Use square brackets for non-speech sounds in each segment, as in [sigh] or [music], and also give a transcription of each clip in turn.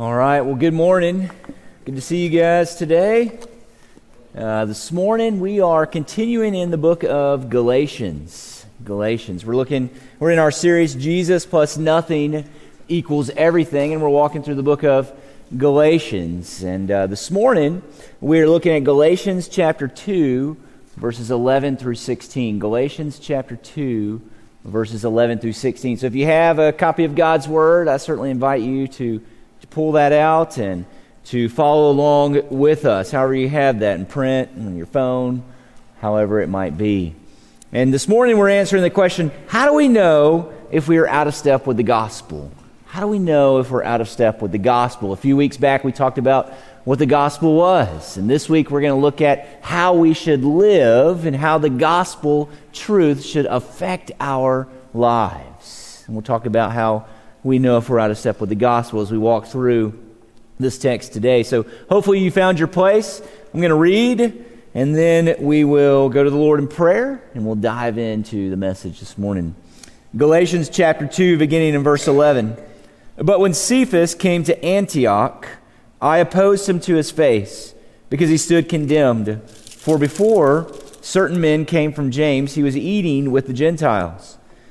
All right, well, good morning. Good to see you guys today. Uh, this morning, we are continuing in the book of Galatians. Galatians. We're looking, we're in our series, Jesus plus nothing equals everything, and we're walking through the book of Galatians. And uh, this morning, we're looking at Galatians chapter 2, verses 11 through 16. Galatians chapter 2, verses 11 through 16. So if you have a copy of God's Word, I certainly invite you to pull that out and to follow along with us, however you have that in print, on your phone, however it might be. And this morning we're answering the question how do we know if we are out of step with the gospel? How do we know if we're out of step with the gospel? A few weeks back we talked about what the gospel was. And this week we're going to look at how we should live and how the gospel truth should affect our lives. And we'll talk about how we know if we're out of step with the gospel as we walk through this text today. So hopefully you found your place. I'm going to read, and then we will go to the Lord in prayer, and we'll dive into the message this morning. Galatians chapter 2, beginning in verse 11. But when Cephas came to Antioch, I opposed him to his face, because he stood condemned. For before certain men came from James, he was eating with the Gentiles.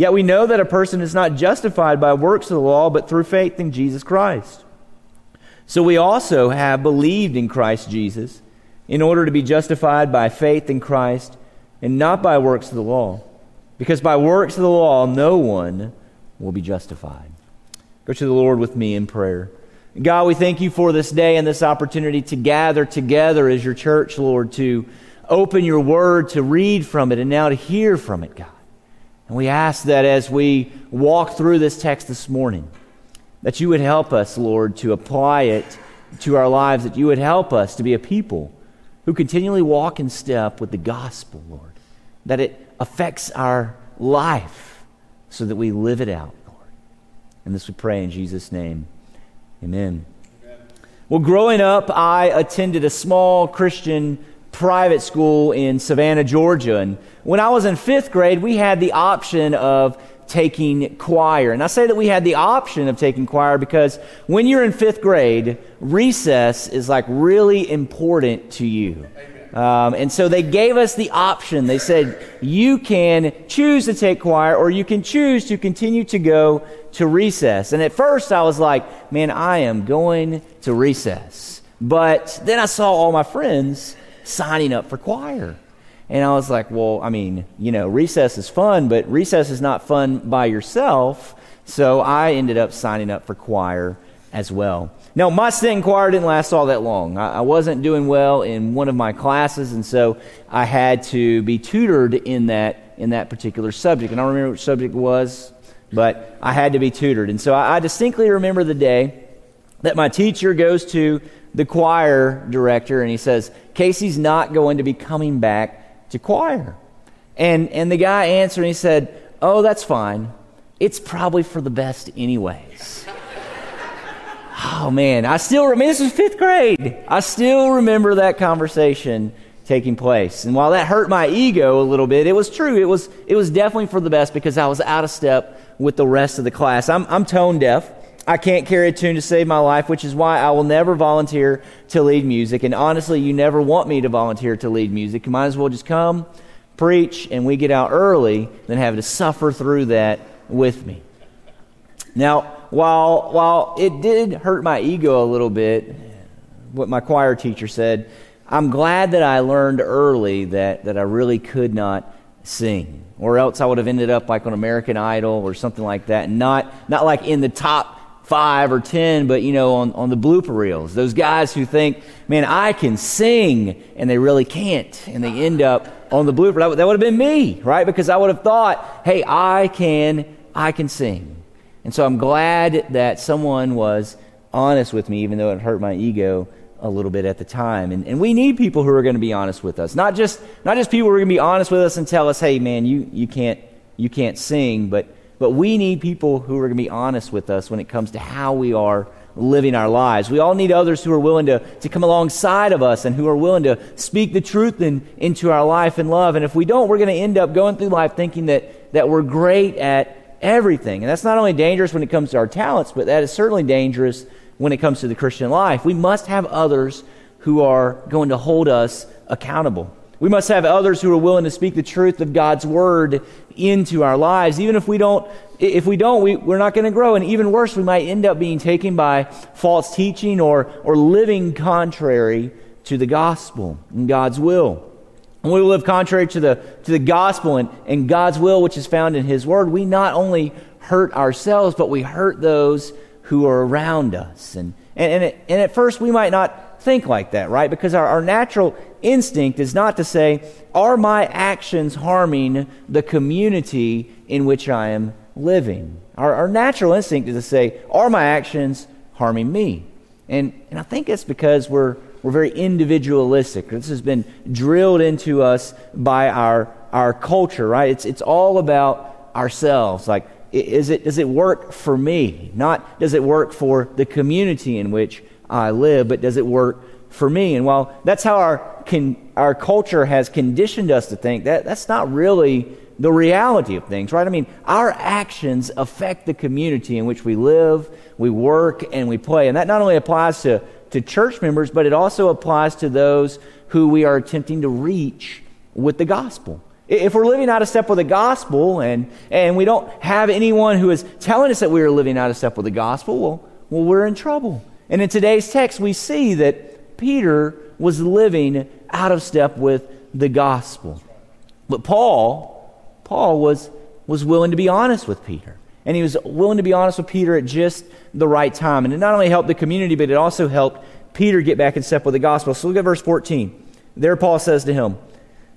Yet we know that a person is not justified by works of the law, but through faith in Jesus Christ. So we also have believed in Christ Jesus in order to be justified by faith in Christ and not by works of the law. Because by works of the law, no one will be justified. Go to the Lord with me in prayer. God, we thank you for this day and this opportunity to gather together as your church, Lord, to open your word, to read from it, and now to hear from it, God. And we ask that as we walk through this text this morning, that you would help us, Lord, to apply it to our lives, that you would help us to be a people who continually walk in step with the gospel, Lord, that it affects our life so that we live it out, Lord. And this we pray in Jesus' name. Amen. Amen. Well, growing up, I attended a small Christian private school in Savannah, Georgia. And when I was in fifth grade, we had the option of taking choir. And I say that we had the option of taking choir because when you're in fifth grade, recess is like really important to you. Um, and so they gave us the option. They said, you can choose to take choir or you can choose to continue to go to recess. And at first I was like, man, I am going to recess. But then I saw all my friends signing up for choir. And I was like, well, I mean, you know, recess is fun, but recess is not fun by yourself. So I ended up signing up for choir as well. Now, my stint in choir didn't last all that long. I, I wasn't doing well in one of my classes, and so I had to be tutored in that, in that particular subject. And I don't remember which subject it was, but I had to be tutored. And so I, I distinctly remember the day that my teacher goes to the choir director and he says, Casey's not going to be coming back to choir. And, and the guy answered and he said, Oh, that's fine. It's probably for the best, anyways. [laughs] oh, man. I still, I mean, this was fifth grade. I still remember that conversation taking place. And while that hurt my ego a little bit, it was true. It was, it was definitely for the best because I was out of step with the rest of the class. I'm, I'm tone deaf. I can't carry a tune to save my life, which is why I will never volunteer to lead music. And honestly, you never want me to volunteer to lead music. You might as well just come, preach, and we get out early than have to suffer through that with me. Now, while, while it did hurt my ego a little bit, what my choir teacher said, I'm glad that I learned early that, that I really could not sing. Or else I would have ended up like on American Idol or something like that, not, not like in the top five or ten, but you know, on, on the blooper reels. Those guys who think, man, I can sing, and they really can't, and they end up on the blooper. That, that would have been me, right? Because I would have thought, hey, I can, I can sing. And so I'm glad that someone was honest with me, even though it hurt my ego a little bit at the time. And, and we need people who are going to be honest with us. Not just, not just people who are going to be honest with us and tell us, hey, man, you, you, can't, you can't sing, but, but we need people who are going to be honest with us when it comes to how we are living our lives. We all need others who are willing to, to come alongside of us and who are willing to speak the truth in, into our life and love. And if we don't, we're going to end up going through life thinking that, that we're great at everything. And that's not only dangerous when it comes to our talents, but that is certainly dangerous when it comes to the Christian life. We must have others who are going to hold us accountable. We must have others who are willing to speak the truth of God's word into our lives. Even if we don't, if we don't, we, we're not going to grow. And even worse, we might end up being taken by false teaching or, or living contrary to the gospel and God's will. When we live contrary to the, to the gospel and, and God's will, which is found in His Word, we not only hurt ourselves, but we hurt those who are around us. And, and, and, it, and at first, we might not think like that, right? Because our, our natural instinct is not to say, Are my actions harming the community in which I am living? Our, our natural instinct is to say, Are my actions harming me? And, and I think it's because we're, we're very individualistic. This has been drilled into us by our, our culture, right? It's, it's all about ourselves. Like, is it, does it work for me? Not does it work for the community in which I live, but does it work for me? And while that's how our, can, our culture has conditioned us to think, that, that's not really the reality of things, right? I mean, our actions affect the community in which we live, we work, and we play. And that not only applies to, to church members, but it also applies to those who we are attempting to reach with the gospel. If we're living out of step with the gospel and, and we don't have anyone who is telling us that we are living out of step with the gospel, well, well, we're in trouble. And in today's text, we see that Peter was living out of step with the gospel. But Paul, Paul was, was willing to be honest with Peter. And he was willing to be honest with Peter at just the right time. And it not only helped the community, but it also helped Peter get back in step with the gospel. So look at verse 14. There, Paul says to him,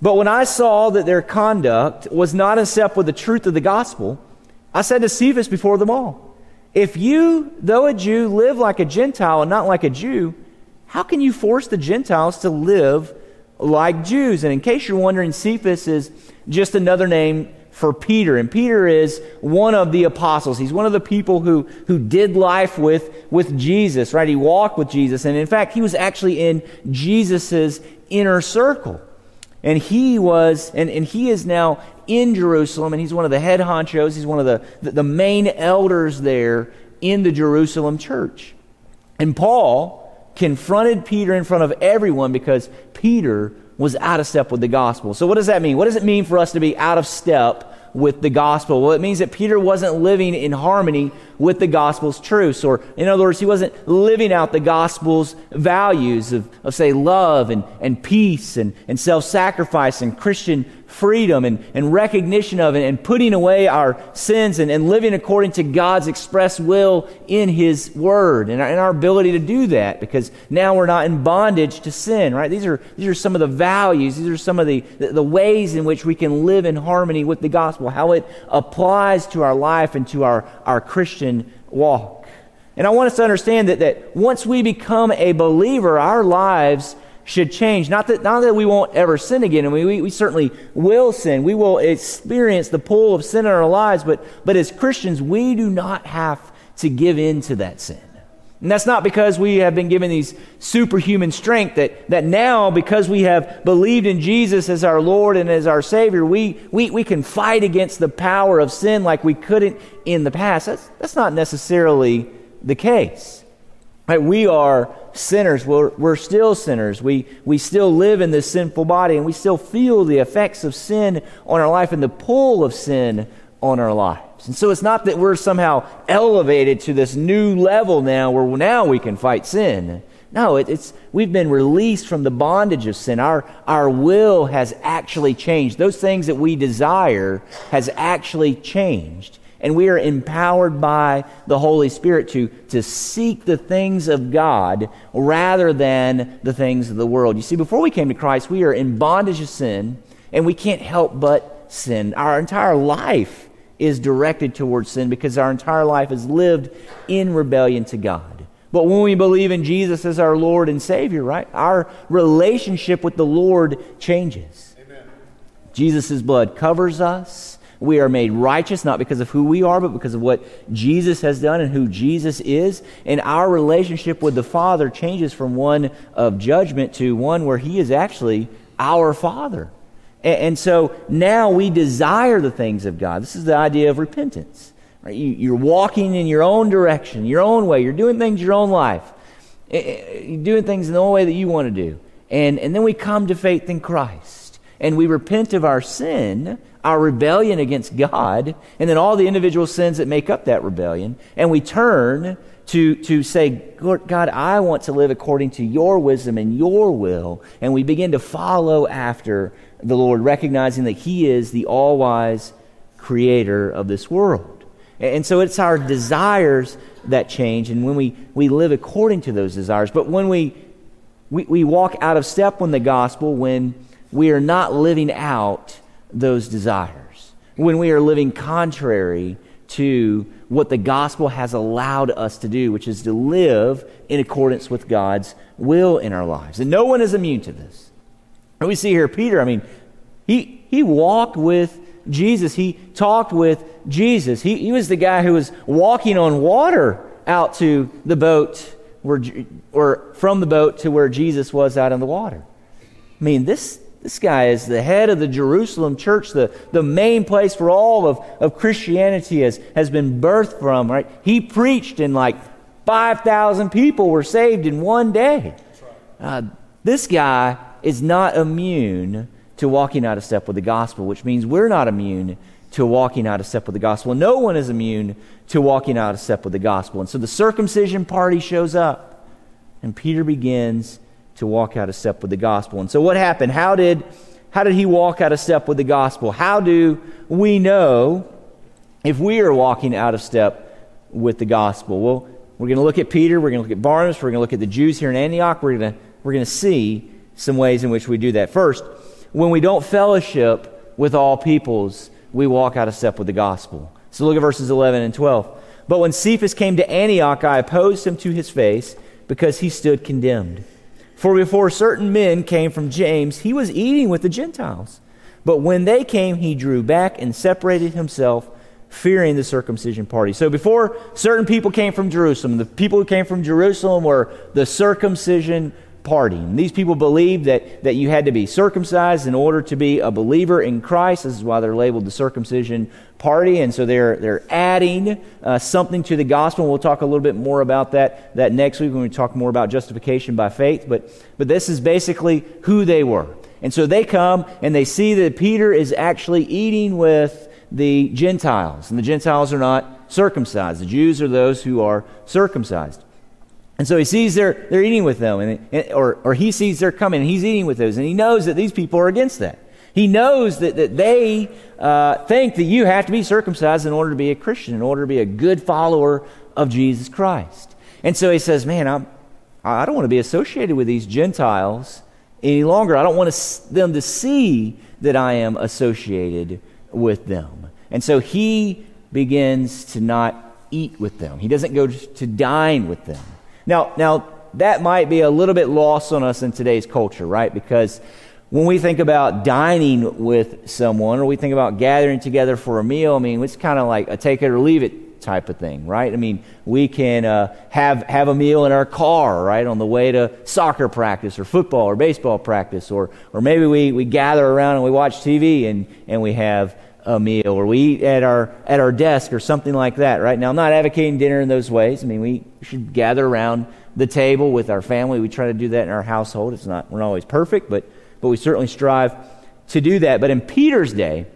but when I saw that their conduct was not in step with the truth of the gospel, I said to Cephas before them all, If you, though a Jew, live like a Gentile and not like a Jew, how can you force the Gentiles to live like Jews? And in case you're wondering, Cephas is just another name for Peter. And Peter is one of the apostles. He's one of the people who, who did life with, with Jesus, right? He walked with Jesus. And in fact, he was actually in Jesus' inner circle. And he was, and, and he is now in Jerusalem, and he's one of the head honchos. He's one of the, the, the main elders there in the Jerusalem church. And Paul confronted Peter in front of everyone because Peter was out of step with the gospel. So, what does that mean? What does it mean for us to be out of step with the gospel? Well, it means that Peter wasn't living in harmony with the gospel's truths. Or, in other words, he wasn't living out the gospel's values of, of say, love and, and peace and, and self sacrifice and Christian freedom and, and recognition of it and putting away our sins and, and living according to God's express will in His Word and our, and our ability to do that because now we're not in bondage to sin, right? These are, these are some of the values, these are some of the, the, ways in which we can live in harmony with the gospel, how it applies to our life and to our, our Christian walk. And I want us to understand that, that once we become a believer, our lives should change. Not that, not that we won't ever sin again, and we, we, we, certainly will sin. We will experience the pull of sin in our lives, but, but as Christians, we do not have to give in to that sin. And that's not because we have been given these superhuman strength that, that now, because we have believed in Jesus as our Lord and as our Savior, we, we, we can fight against the power of sin like we couldn't in the past. That's, that's not necessarily the case. Right? We are sinners. We're, we're still sinners. We, we still live in this sinful body, and we still feel the effects of sin on our life and the pull of sin on our lives. And so it's not that we're somehow elevated to this new level now where now we can fight sin. No, it, it's, we've been released from the bondage of sin. Our, our will has actually changed. Those things that we desire has actually changed and we are empowered by the Holy Spirit to, to seek the things of God rather than the things of the world. You see, before we came to Christ, we are in bondage of sin, and we can't help but sin. Our entire life is directed towards sin because our entire life is lived in rebellion to God. But when we believe in Jesus as our Lord and Savior, right, our relationship with the Lord changes. Amen. Jesus' blood covers us. We are made righteous not because of who we are, but because of what Jesus has done and who Jesus is. And our relationship with the Father changes from one of judgment to one where He is actually our Father. And, and so now we desire the things of God. This is the idea of repentance. Right? You, are walking in your own direction, your own way. You're doing things your own life. Eh, eh, you're doing things in the only way that you want to do. And, and then we come to faith in Christ. And we repent of our sin, our rebellion against God, and then all the individual sins that make up that rebellion. And we turn to, to say, God, I want to live according to your wisdom and your will. And we begin to follow after the Lord, recognizing that He is the all wise creator of this world. And so it's our desires that change, and when we, we live according to those desires. But when we, we, we walk out of step with the gospel, when we are not living out those desires, when we are living contrary to what the gospel has allowed us to do, which is to live in accordance with God's will in our lives. And no one is immune to this. And we see here Peter, I mean, he, he walked with Jesus. He talked with Jesus. He, he was the guy who was walking on water out to the boat, where, or from the boat to where Jesus was out in the water. I mean, this, this guy is the head of the Jerusalem church, the, the main place where all of, of Christianity has, has been birthed from, right? He preached and like 5,000 people were saved in one day. Uh, this guy is not immune to walking out of step with the gospel, which means we're not immune to walking out of step with the gospel. No one is immune to walking out of step with the gospel. And so the circumcision party shows up, and Peter begins to walk out of step with the gospel. And so what happened? How did, how did he walk out of step with the gospel? How do we know if we are walking out of step with the gospel? Well, we're going to look at Peter, we're going to look at Barnabas, we're going to look at the Jews here in Antioch. We're going to, we're going to see some ways in which we do that. First, when we don't fellowship with all peoples, we walk out of step with the gospel. So look at verses 11 and 12. But when Cephas came to Antioch, I opposed him to his face because he stood condemned. For before certain men came from James, he was eating with the Gentiles. But when they came, he drew back and separated himself, fearing the circumcision party. So before certain people came from Jerusalem, the people who came from Jerusalem were the circumcision party. These people believed that, that you had to be circumcised in order to be a believer in Christ. This is why they're labeled the circumcision party. And so they're, they're adding uh, something to the gospel. We'll talk a little bit more about that, that next week when we talk more about justification by faith. But, but this is basically who they were. And so they come and they see that Peter is actually eating with the Gentiles. And the Gentiles are not circumcised. The Jews are those who are circumcised. And so he sees they're, they're eating with them, and, or, or he sees they're coming, and he's eating with those, and he knows that these people are against that. He knows that, that they uh, think that you have to be circumcised in order to be a Christian, in order to be a good follower of Jesus Christ. And so he says, Man, I'm, I don't want to be associated with these Gentiles any longer. I don't want to, them to see that I am associated with them. And so he begins to not eat with them, he doesn't go to dine with them. Now, now that might be a little bit lost on us in today's culture, right? Because when we think about dining with someone or we think about gathering together for a meal, I mean, it's kind of like a take it or leave it type of thing, right? I mean, we can uh, have, have a meal in our car, right, on the way to soccer practice or football or baseball practice, or, or maybe we, we gather around and we watch TV and, and we have a meal or we eat at our at our desk or something like that right? Now i'm not advocating dinner in those ways. I mean we should gather around the table with our family. We try to do that in our household. It's not we're not always perfect but but we certainly strive to do that. But in peter's day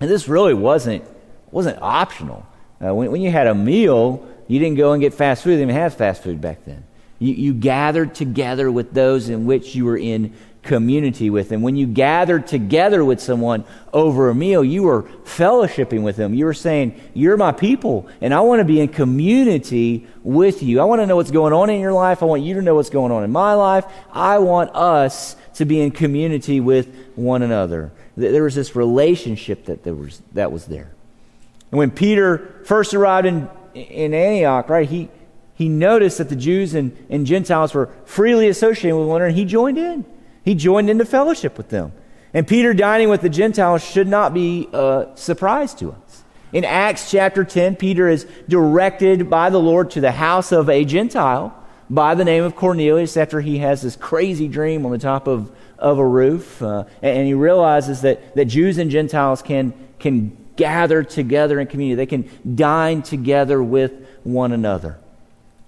and this really wasn't wasn't optional. Uh, when, when you had a meal you didn't go and get fast food. They didn't have fast food back then. You, you gathered together with those in which you were in community with them. When you gathered together with someone over a meal, you were fellowshipping with them. You were saying, You're my people, and I want to be in community with you. I want to know what's going on in your life. I want you to know what's going on in my life. I want us to be in community with one another. There was this relationship that, there was, that was there. And when Peter first arrived in, in Antioch, right, he, he noticed that the Jews and, and Gentiles were freely associating with one another, and he joined in. He joined into fellowship with them. And Peter dining with the Gentiles should not be a surprise to us. In Acts chapter 10, Peter is directed by the Lord to the house of a Gentile by the name of Cornelius after he has this crazy dream on the top of, of a roof. Uh, and he realizes that, that Jews and Gentiles can, can gather together in community, they can dine together with one another.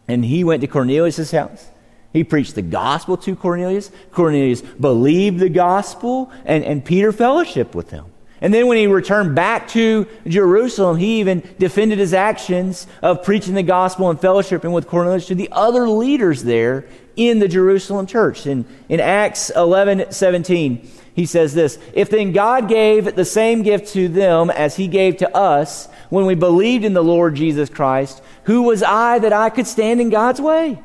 And he went to Cornelius' house. He preached the gospel to Cornelius. Cornelius believed the gospel, and, and Peter fellowshiped with him. And then when he returned back to Jerusalem, he even defended his actions of preaching the gospel and fellowshipping with Cornelius to the other leaders there in the Jerusalem church. In, in Acts 11 17, he says this If then God gave the same gift to them as he gave to us when we believed in the Lord Jesus Christ, who was I that I could stand in God's way?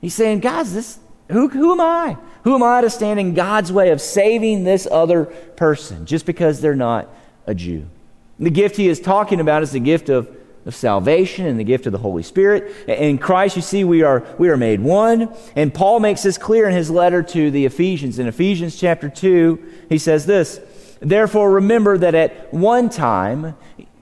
He's saying, guys, this, who, who am I? Who am I to stand in God's way of saving this other person just because they're not a Jew? The gift he is talking about is the gift of, of salvation and the gift of the Holy Spirit. In Christ, you see, we are, we are made one. And Paul makes this clear in his letter to the Ephesians. In Ephesians chapter 2, he says this Therefore, remember that at one time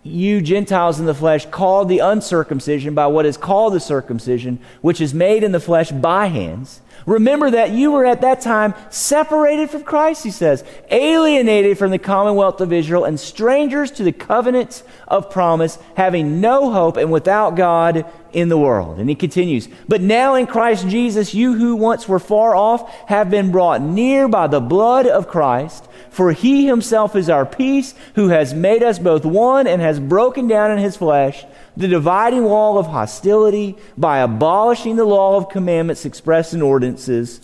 you Gentiles in the flesh called the uncircumcision by what is called the circumcision, which is made in the flesh by hands. Remember that you were at that time separated from Christ, he says, alienated from the commonwealth of Israel, and strangers to the covenants of promise, having no hope and without God in the world. And he continues, But now in Christ Jesus, you who once were far off have been brought near by the blood of Christ. For he himself is our peace, who has made us both one and has broken down in his flesh the dividing wall of hostility by abolishing the law of commandments expressed in ordinances,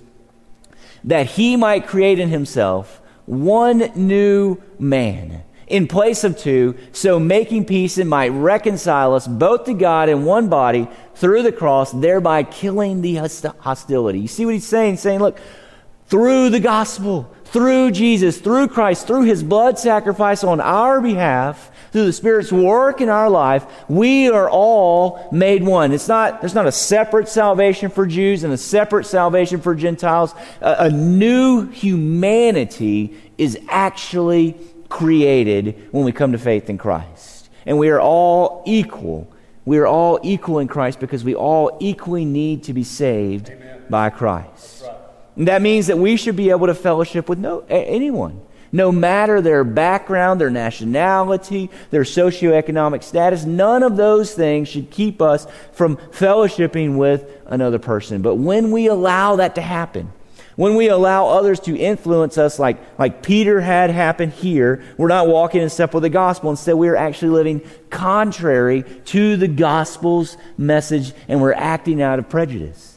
that he might create in himself one new man in place of two, so making peace and might reconcile us both to God in one body through the cross, thereby killing the hostility. You see what he's saying? Saying, look, through the gospel, through Jesus, through Christ, through his blood sacrifice on our behalf, through the Spirit's work in our life, we are all made one. It's not, there's not a separate salvation for Jews and a separate salvation for Gentiles. A, a new humanity is actually created when we come to faith in Christ. And we are all equal. We are all equal in Christ because we all equally need to be saved Amen. by Christ. That means that we should be able to fellowship with no, anyone, no matter their background, their nationality, their socioeconomic status. None of those things should keep us from fellowshipping with another person. But when we allow that to happen, when we allow others to influence us, like, like Peter had happen here, we're not walking in step with the gospel. Instead, we are actually living contrary to the gospel's message, and we're acting out of prejudice.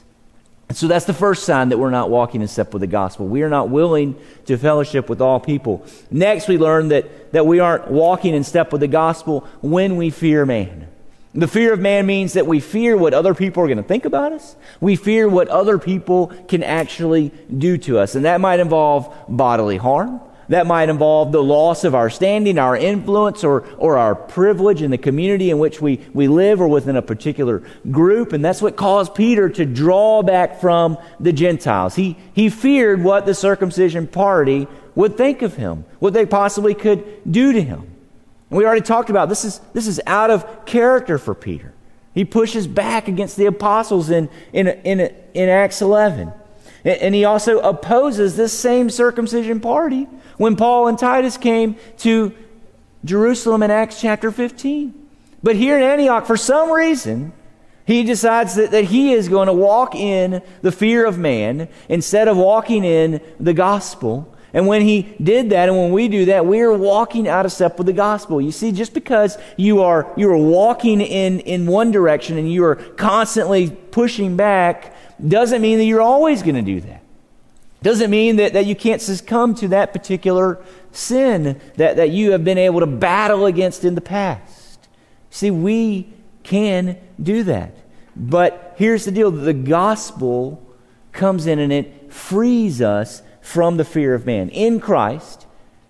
So that's the first sign that we're not walking in step with the gospel. We are not willing to fellowship with all people. Next, we learn that, that we aren't walking in step with the gospel when we fear man. The fear of man means that we fear what other people are going to think about us. We fear what other people can actually do to us. And that might involve bodily harm. That might involve the loss of our standing, our influence, or, or our privilege in the community in which we, we live or within a particular group. And that's what caused Peter to draw back from the Gentiles. He, he feared what the circumcision party would think of him, what they possibly could do to him. And we already talked about this is, this is out of character for Peter. He pushes back against the apostles in, in, in, in Acts 11. And he also opposes this same circumcision party when Paul and Titus came to Jerusalem in Acts chapter 15. But here in Antioch, for some reason, he decides that, that he is going to walk in the fear of man instead of walking in the gospel. And when he did that, and when we do that, we are walking out of step with the gospel. You see, just because you are you are walking in, in one direction and you are constantly pushing back, doesn't mean that you're always going to do that. Doesn't mean that, that you can't succumb to that particular sin that, that you have been able to battle against in the past. See, we can do that. But here's the deal the gospel comes in and it frees us from the fear of man. In Christ,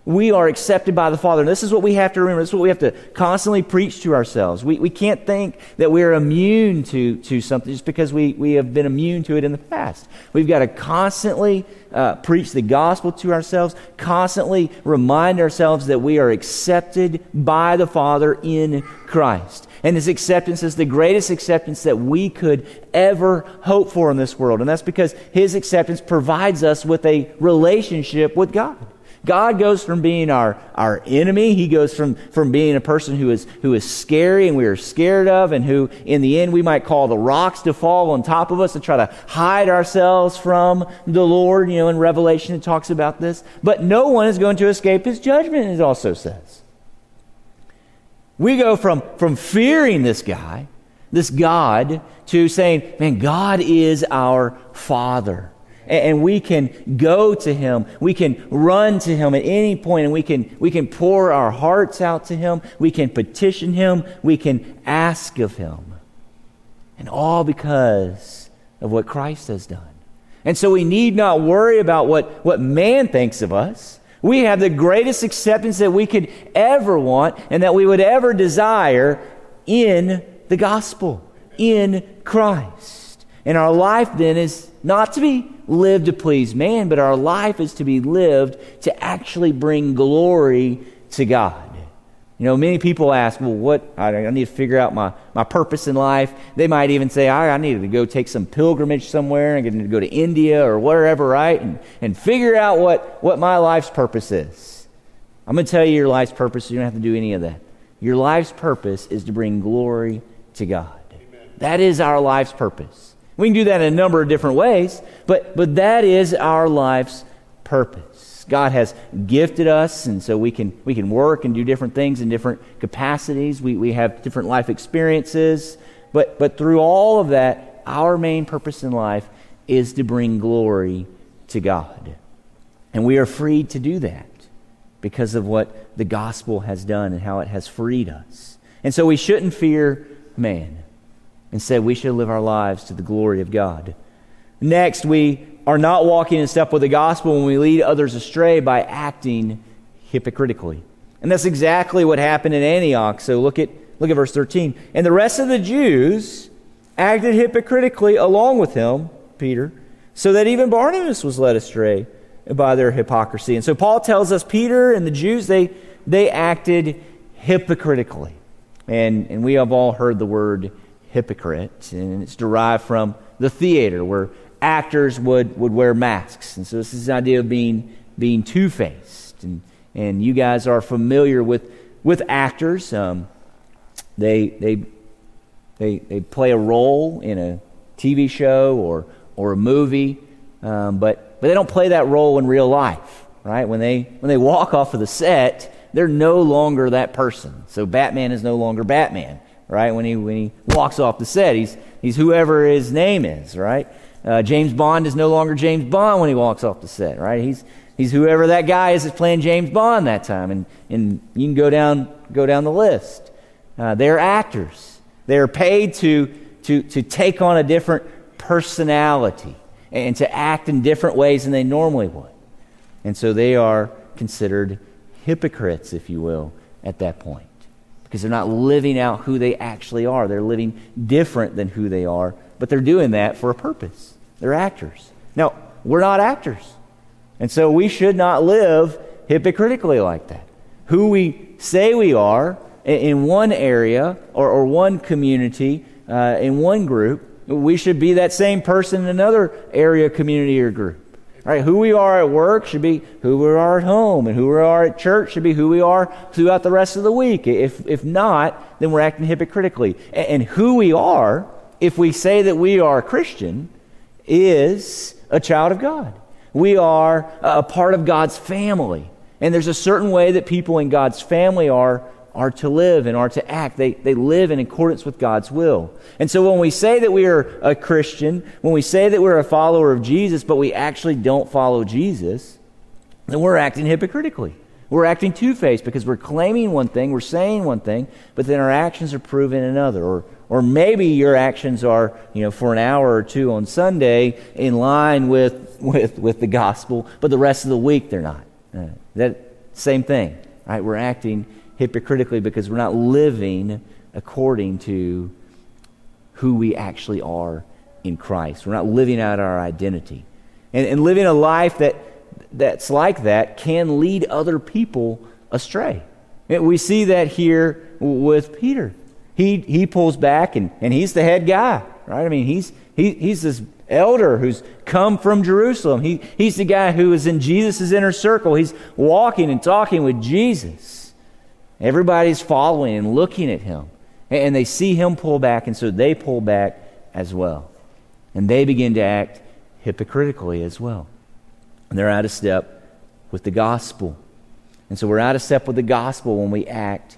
we are accepted by the Father. And this is what we have to remember. This is what we have to constantly preach to ourselves. We, we can't think that we're immune to, to something just because we, we have been immune to it in the past. We've got to constantly uh, preach the gospel to ourselves, constantly remind ourselves that we are accepted by the Father in Christ. And this acceptance is the greatest acceptance that we could ever hope for in this world. And that's because His acceptance provides us with a relationship with God. God goes from being our, our enemy. He goes from, from being a person who is, who is scary and we are scared of, and who, in the end, we might call the rocks to fall on top of us to try to hide ourselves from the Lord. You know, in Revelation, it talks about this. But no one is going to escape his judgment, it also says. We go from, from fearing this guy, this God, to saying, man, God is our Father and we can go to him. We can run to him at any point and we can we can pour our hearts out to him. We can petition him. We can ask of him. And all because of what christ has done. And so we need not worry about what what man thinks of us. We have the greatest acceptance that we could ever want and that we would ever desire in the gospel in christ. And our life then is not to be lived to please man, but our life is to be lived to actually bring glory to God. You know, many people ask, well, what? I, I need to figure out my, my purpose in life. They might even say, I, I need to go take some pilgrimage somewhere. and need to go to India or wherever, right? And, and figure out what, what my life's purpose is. I'm going to tell you your life's purpose. You don't have to do any of that. Your life's purpose is to bring glory to God. Amen. That is our life's purpose. We can do that in a number of different ways, but, but that is our life's purpose. God has gifted us, and so we can, we can work and do different things in different capacities. We, we have different life experiences. But, but through all of that, our main purpose in life is to bring glory to God. And we are free to do that because of what the gospel has done and how it has freed us. And so we shouldn't fear man. Instead, we should live our lives to the glory of God. Next, we are not walking in step with the gospel when we lead others astray by acting hypocritically. And that's exactly what happened in Antioch. So look at, look at verse 13. And the rest of the Jews acted hypocritically along with him, Peter, so that even Barnabas was led astray by their hypocrisy. And so Paul tells us Peter and the Jews, they, they acted hypocritically. And, and we have all heard the word hypocrite, and it's derived from the theater where actors would, would wear masks. And so this is the idea of being, being two faced. And, and you guys are familiar with, with actors. Um, they, they, they, they play a role in a TV show or, or a movie, um, but, but they don't play that role in real life, right? When they, when they walk off of the set, they're no longer that person. So Batman is no longer Batman right? When he, when he walks off the set, he's, he's whoever his name is, right? Uh, James Bond is no longer James Bond when he walks off the set, right? He's, he's whoever that guy is that's playing James Bond that time. And, and you can go down, go down the list. Uh, they're actors. They're paid to, to, to take on a different personality and to act in different ways than they normally would. And so they are considered hypocrites, if you will, at that point because they're not living out who they actually are. They're living different than who they are, but they're doing that for a purpose. They're actors. Now, we're not actors. And so we should not live hypocritically like that. Who we say we are in one area or, or one community, uh, in one group, we should be that same person in another area, community, or group. Right? Who we are at work should be who we are at home, and who we are at church should be who we are throughout the rest of the week. If, if not, then we're acting hypocritically. And, and who we are, if we say that we are a Christian, is a child of God. We are a part of God's family. And there's a certain way that people in God's family are are to live and are to act. They, they live in accordance with God's will. And so when we say that we are a Christian, when we say that we're a follower of Jesus, but we actually don't follow Jesus, then we're acting hypocritically. We're acting two faced because we're claiming one thing, we're saying one thing, but then our actions are proven another. Or, or maybe your actions are, you know, for an hour or two on Sunday in line with, with, with the gospel, but the rest of the week they're not. Uh, that, Same thing, right? We're acting hypocritically because we're not living according to who we actually are in Christ. We're not living out our identity. And, and living a life that, that's like that can lead other people astray. We see that here with Peter. He, he pulls back, and, and he's the head guy, right? I mean, he's, he, he's this elder who's come from Jerusalem. He, he's the guy who is in Jesus' inner circle. He's walking and talking with Jesus. Everybody's following and looking at him. And they see him pull back, and so they pull back as well. And they begin to act hypocritically as well. And they're out of step with the gospel. And so we're out of step with the gospel when we act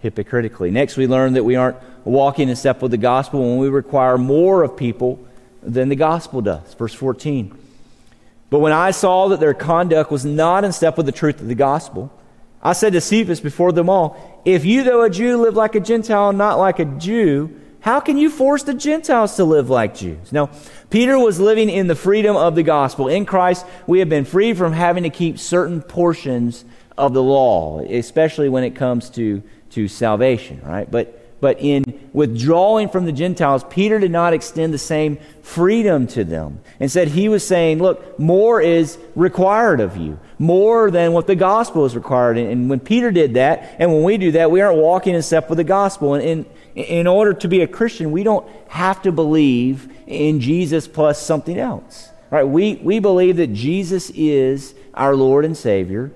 hypocritically. Next, we learn that we aren't walking in step with the gospel when we require more of people than the gospel does. Verse 14. But when I saw that their conduct was not in step with the truth of the gospel, I said to Cephas before them all, If you, though a Jew, live like a Gentile, not like a Jew, how can you force the Gentiles to live like Jews? Now, Peter was living in the freedom of the gospel. In Christ, we have been free from having to keep certain portions of the law, especially when it comes to, to salvation, right? But but in withdrawing from the Gentiles, Peter did not extend the same freedom to them. Instead, he was saying, look, more is required of you, more than what the gospel is required. And when Peter did that, and when we do that, we aren't walking in step with the gospel. And in, in order to be a Christian, we don't have to believe in Jesus plus something else. Right? We, we believe that Jesus is our Lord and Savior,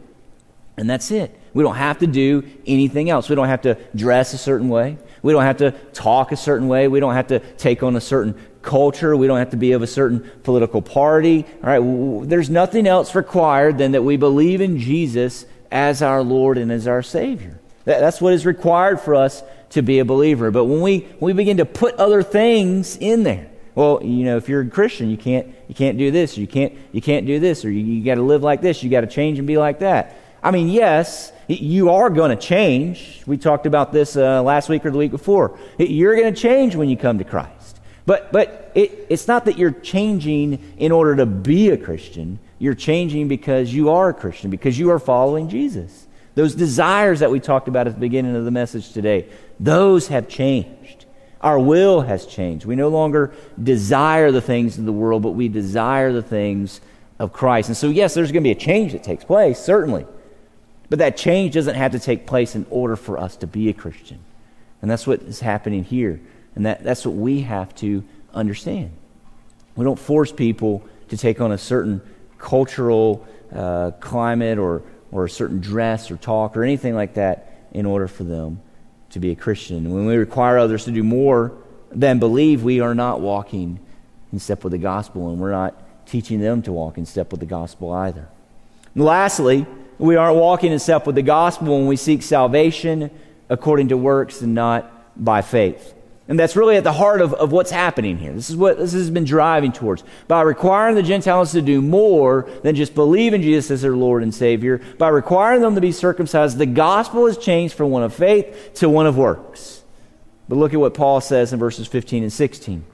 and that's it. We don't have to do anything else. We don't have to dress a certain way. We don't have to talk a certain way. We don't have to take on a certain culture. We don't have to be of a certain political party. All right, there's nothing else required than that we believe in Jesus as our Lord and as our Savior. That's what is required for us to be a believer. But when we, when we begin to put other things in there, well, you know, if you're a Christian, you can't, you can't do this, or you can't, you can't do this, or you, you got to live like this, you got to change and be like that. I mean, yes, you are going to change. We talked about this uh, last week or the week before. You're going to change when you come to Christ. But, but it, it's not that you're changing in order to be a Christian. You're changing because you are a Christian, because you are following Jesus. Those desires that we talked about at the beginning of the message today, those have changed. Our will has changed. We no longer desire the things of the world, but we desire the things of Christ. And so, yes, there's going to be a change that takes place, certainly. But that change doesn't have to take place in order for us to be a Christian. And that's what is happening here. And that, that's what we have to understand. We don't force people to take on a certain cultural uh, climate or, or a certain dress or talk or anything like that in order for them to be a Christian. When we require others to do more than believe, we are not walking in step with the gospel, and we're not teaching them to walk in step with the gospel either. And lastly, we aren't walking in step with the gospel when we seek salvation according to works and not by faith. And that's really at the heart of, of what's happening here. This is what this has been driving towards. By requiring the Gentiles to do more than just believe in Jesus as their Lord and Savior, by requiring them to be circumcised, the gospel has changed from one of faith to one of works. But look at what Paul says in verses 15 and 16.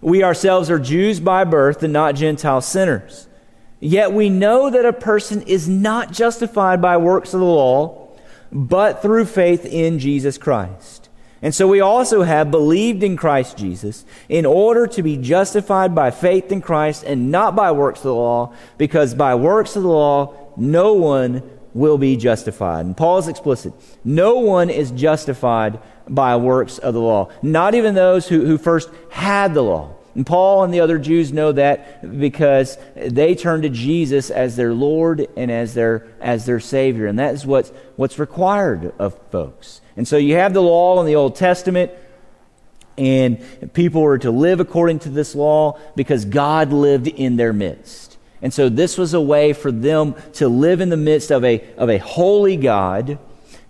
We ourselves are Jews by birth and not Gentile sinners. Yet we know that a person is not justified by works of the law, but through faith in Jesus Christ. And so we also have believed in Christ Jesus in order to be justified by faith in Christ and not by works of the law, because by works of the law, no one will be justified. And Paul is explicit. No one is justified by works of the law, not even those who, who first had the law. And Paul and the other Jews know that because they turn to Jesus as their Lord and as their, as their Savior. And that is what's, what's required of folks. And so you have the law in the Old Testament, and people were to live according to this law because God lived in their midst. And so this was a way for them to live in the midst of a, of a holy God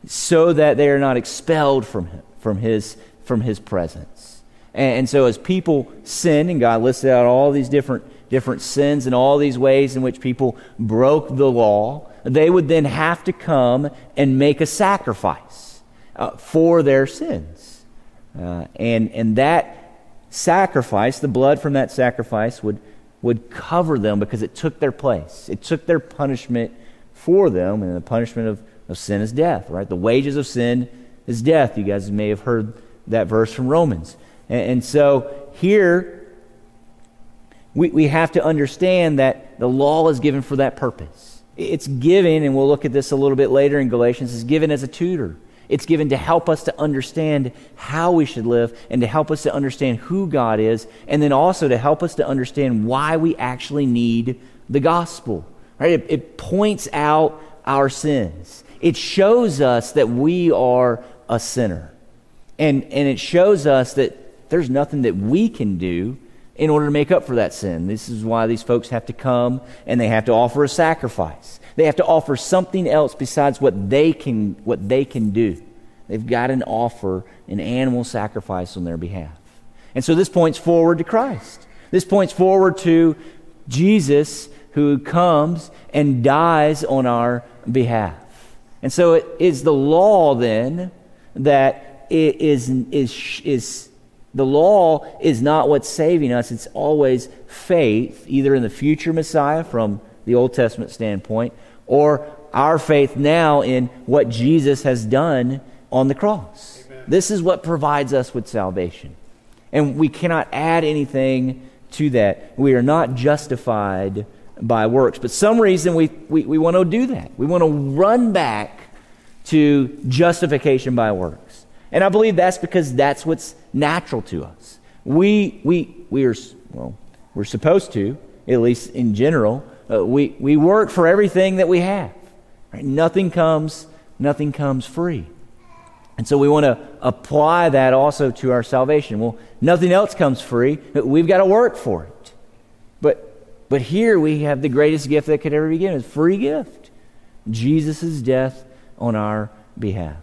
so that they are not expelled from, him, from, his, from his presence. And, so as people sin, and God listed out all these different, different sins and all these ways in which people broke the law, they would then have to come and make a sacrifice uh, for their sins. Uh, and, and that sacrifice, the blood from that sacrifice, would, would cover them because it took their place. It took their punishment for them, and the punishment of, of sin is death, right? The wages of sin is death. You guys may have heard that verse from Romans. And, and so here, we, we have to understand that the law is given for that purpose. It's given, and we'll look at this a little bit later in Galatians, is given as a tutor. It's given to help us to understand how we should live and to help us to understand who God is, and then also to help us to understand why we actually need the gospel. Right? It, it points out our sins. It shows us that we are a sinner. And, and it shows us that there's nothing that we can do in order to make up for that sin. This is why these folks have to come and they have to offer a sacrifice. They have to offer something else besides what they can, what they can do. They've got to offer an animal sacrifice on their behalf. And so this points forward to Christ. This points forward to Jesus who comes and dies on our behalf. And so it is the law then that is, is, is the law is not what's saving us. It's always faith, either in the future Messiah from the Old Testament standpoint, or our faith now in what Jesus has done on the cross. Amen. This is what provides us with salvation. And we cannot add anything to that. We are not justified by works. But some reason we, we, we want to do that. We want to run back to justification by works. And I believe that's because that's what's natural to us. We, we, we are, well, we're supposed to, at least in general, uh, we, we work for everything that we have. Right? Nothing comes, nothing comes free. And so we want to apply that also to our salvation. Well, nothing else comes free. We've got to work for it. But, but here we have the greatest gift that could ever be given. It's a free gift. Jesus' death on our behalf.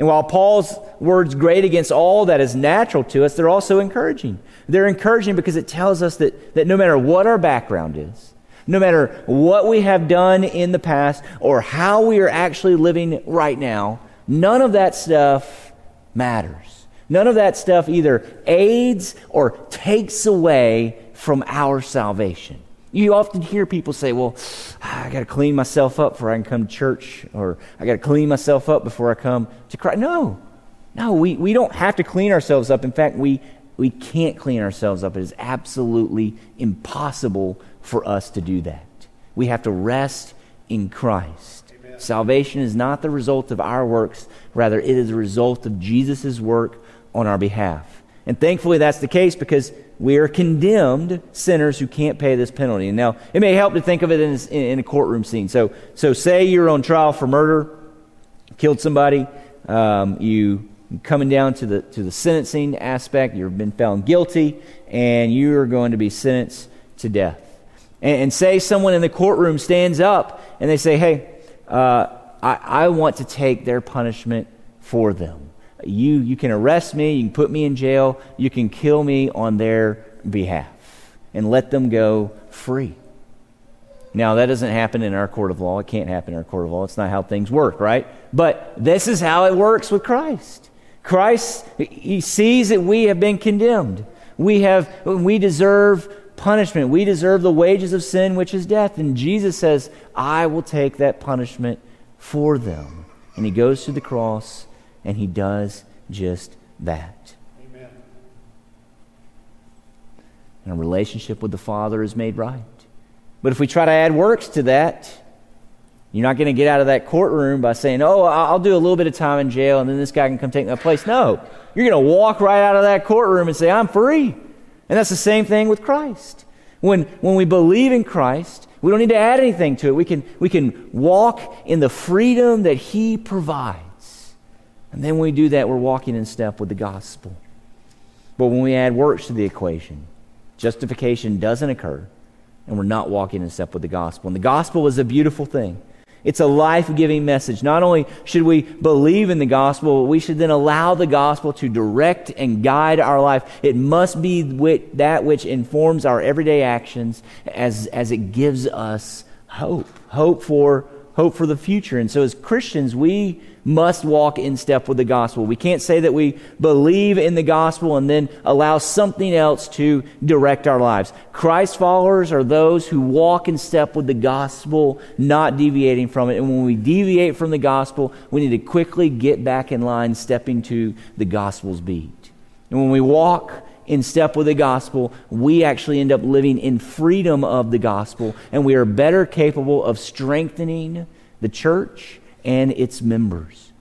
And while Paul's words grate against all that is natural to us, they're also encouraging. They're encouraging because it tells us that, that no matter what our background is, no matter what we have done in the past or how we are actually living right now, none of that stuff matters. None of that stuff either aids or takes away from our salvation. You often hear people say, Well, I got to clean myself up before I can come to church, or I got to clean myself up before I come to Christ. No, no, we, we don't have to clean ourselves up. In fact, we, we can't clean ourselves up. It is absolutely impossible for us to do that. We have to rest in Christ. Amen. Salvation is not the result of our works, rather, it is the result of Jesus' work on our behalf. And thankfully, that's the case because we are condemned sinners who can't pay this penalty. Now, it may help to think of it in, in a courtroom scene. So, so, say you're on trial for murder, killed somebody, um, you coming down to the to the sentencing aspect. You've been found guilty, and you are going to be sentenced to death and, and say someone in the courtroom stands up and they say, Hey, uh, I, I want to take their punishment for them. You, you can arrest me, you can put me in jail, you can kill me on their behalf, and let them go free. Now, that doesn't happen in our court of law. It can't happen in our court of law. It's not how things work, right? But this is how it works with Christ. Christ, he sees that we have been condemned. We have, we deserve punishment. We deserve the wages of sin, which is death. And Jesus says, I will take that punishment for them. And he goes to the cross and he does just that. Amen. And a relationship with the Father is made right. But if we try to add works to that, you're not going to get out of that courtroom by saying, Oh, I'll do a little bit of time in jail and then this guy can come take my place. No. You're going to walk right out of that courtroom and say, I'm free. And that's the same thing with Christ. When, when we believe in Christ, we don't need to add anything to it. We can, we can walk in the freedom that He provides. And then when we do that, we're walking in step with the gospel. But when we add works to the equation, justification doesn't occur, and we're not walking in step with the gospel. And the gospel is a beautiful thing. It's a life giving message. Not only should we believe in the gospel, but we should then allow the gospel to direct and guide our life. It must be that which informs our everyday actions as, as it gives us hope hope for hope for the future. And so, as Christians, we must walk in step with the gospel. We can't say that we believe in the gospel and then allow something else to direct our lives. Christ followers are those who walk in step with the gospel, not deviating from it. And when we deviate from the gospel, we need to quickly get back in line, stepping to the gospel's beat. And when we walk in step with the gospel, we actually end up living in freedom of the gospel, and we are better capable of strengthening the church and its members.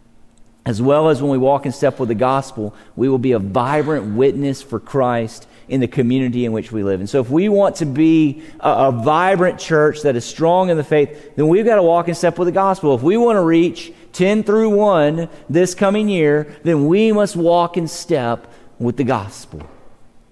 As well as when we walk in step with the gospel, we will be a vibrant witness for Christ in the community in which we live. And so, if we want to be a, a, vibrant church that is strong in the faith, then we've got to walk in step with the gospel. If we want to reach 10 through 1 this coming year, then we must walk in step with the gospel.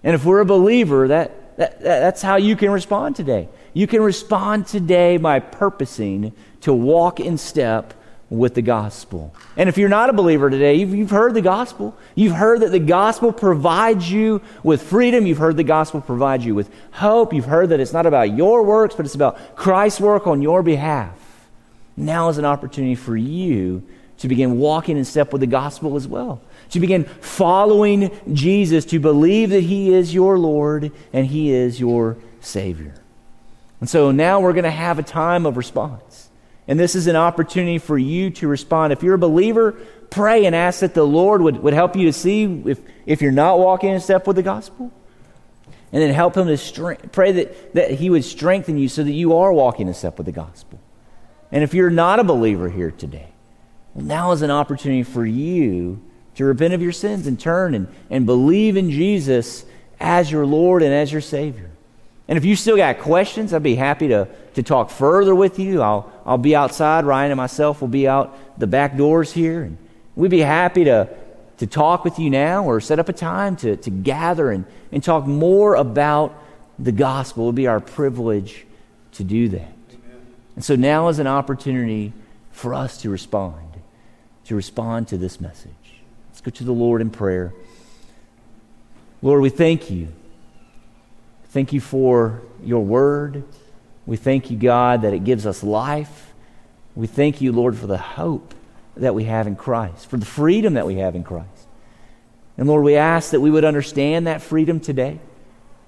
And if we're a believer, that, that, that's how you can respond today. You can respond today by purposing to walk in step with the gospel. And if you're not a believer today, you've, you've, heard the gospel. You've heard that the gospel provides you with freedom. You've heard the gospel provides you with hope. You've heard that it's not about your works, but it's about Christ's work on your behalf. Now is an opportunity for you to begin walking in step with the gospel as well to begin following Jesus, to believe that He is your Lord and He is your Savior. And so now we're going to have a time of response. And this is an opportunity for you to respond. If you're a believer, pray and ask that the Lord would, would help you to see if, if you're not walking in step with the gospel. And then help Him to pray that, that He would strengthen you so that you are walking in step with the gospel. And if you're not a believer here today, well, now is an opportunity for you to repent of your sins and turn and, and believe in Jesus as your Lord and as your Savior. And if you still got questions, I'd be happy to, to talk further with you. I'll, I'll be outside. Ryan and myself will be out the back doors here. And we'd be happy to, to talk with you now or set up a time to, to gather and, and talk more about the gospel. It would be our privilege to do that. Amen. And so now is an opportunity for us to respond, to respond to this message. Let's go to the Lord in prayer. Lord, we thank you. Thank you for your word. We thank you, God, that it gives us life. We thank you, Lord, for the hope that we have in Christ, for the freedom that we have in Christ. And Lord, we ask that we would understand that freedom today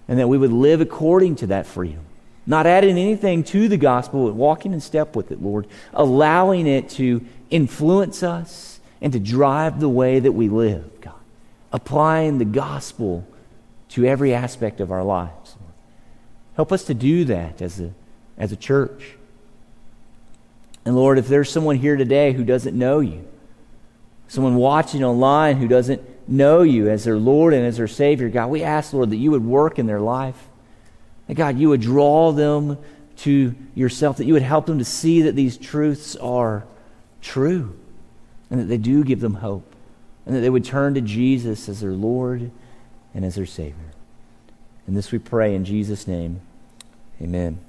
and that we would live according to that freedom. Not adding anything to the gospel, but walking in step with it, Lord, allowing it to influence us and to drive the way that we live, God. Applying the gospel to every aspect of our lives. Help us to do that as a, as a church. And Lord, if there's someone here today who doesn't know you, someone watching online who doesn't know you as their Lord and as their Savior, God, we ask, Lord, that you would work in their life. That, God, you would draw them to yourself, that you would help them to see that these truths are true and that they do give them hope, and that they would turn to Jesus as their Lord and as their Savior. And this we pray in Jesus' name. Amen.